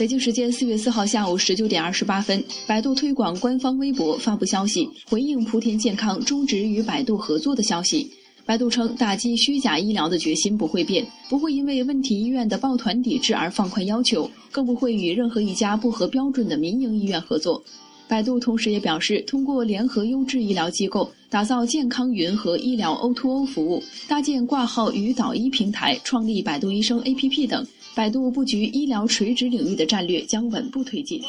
北京时间四月四号下午十九点二十八分，百度推广官方微博发布消息，回应莆田健康终止与百度合作的消息。百度称，打击虚假医疗的决心不会变，不会因为问题医院的抱团抵制而放宽要求，更不会与任何一家不合标准的民营医院合作。百度同时也表示，通过联合优质医疗机构，打造健康云和医疗 O2O 服务，搭建挂号与导医平台，创立百度医生 APP 等。百度布局医疗垂直领域的战略将稳步推进。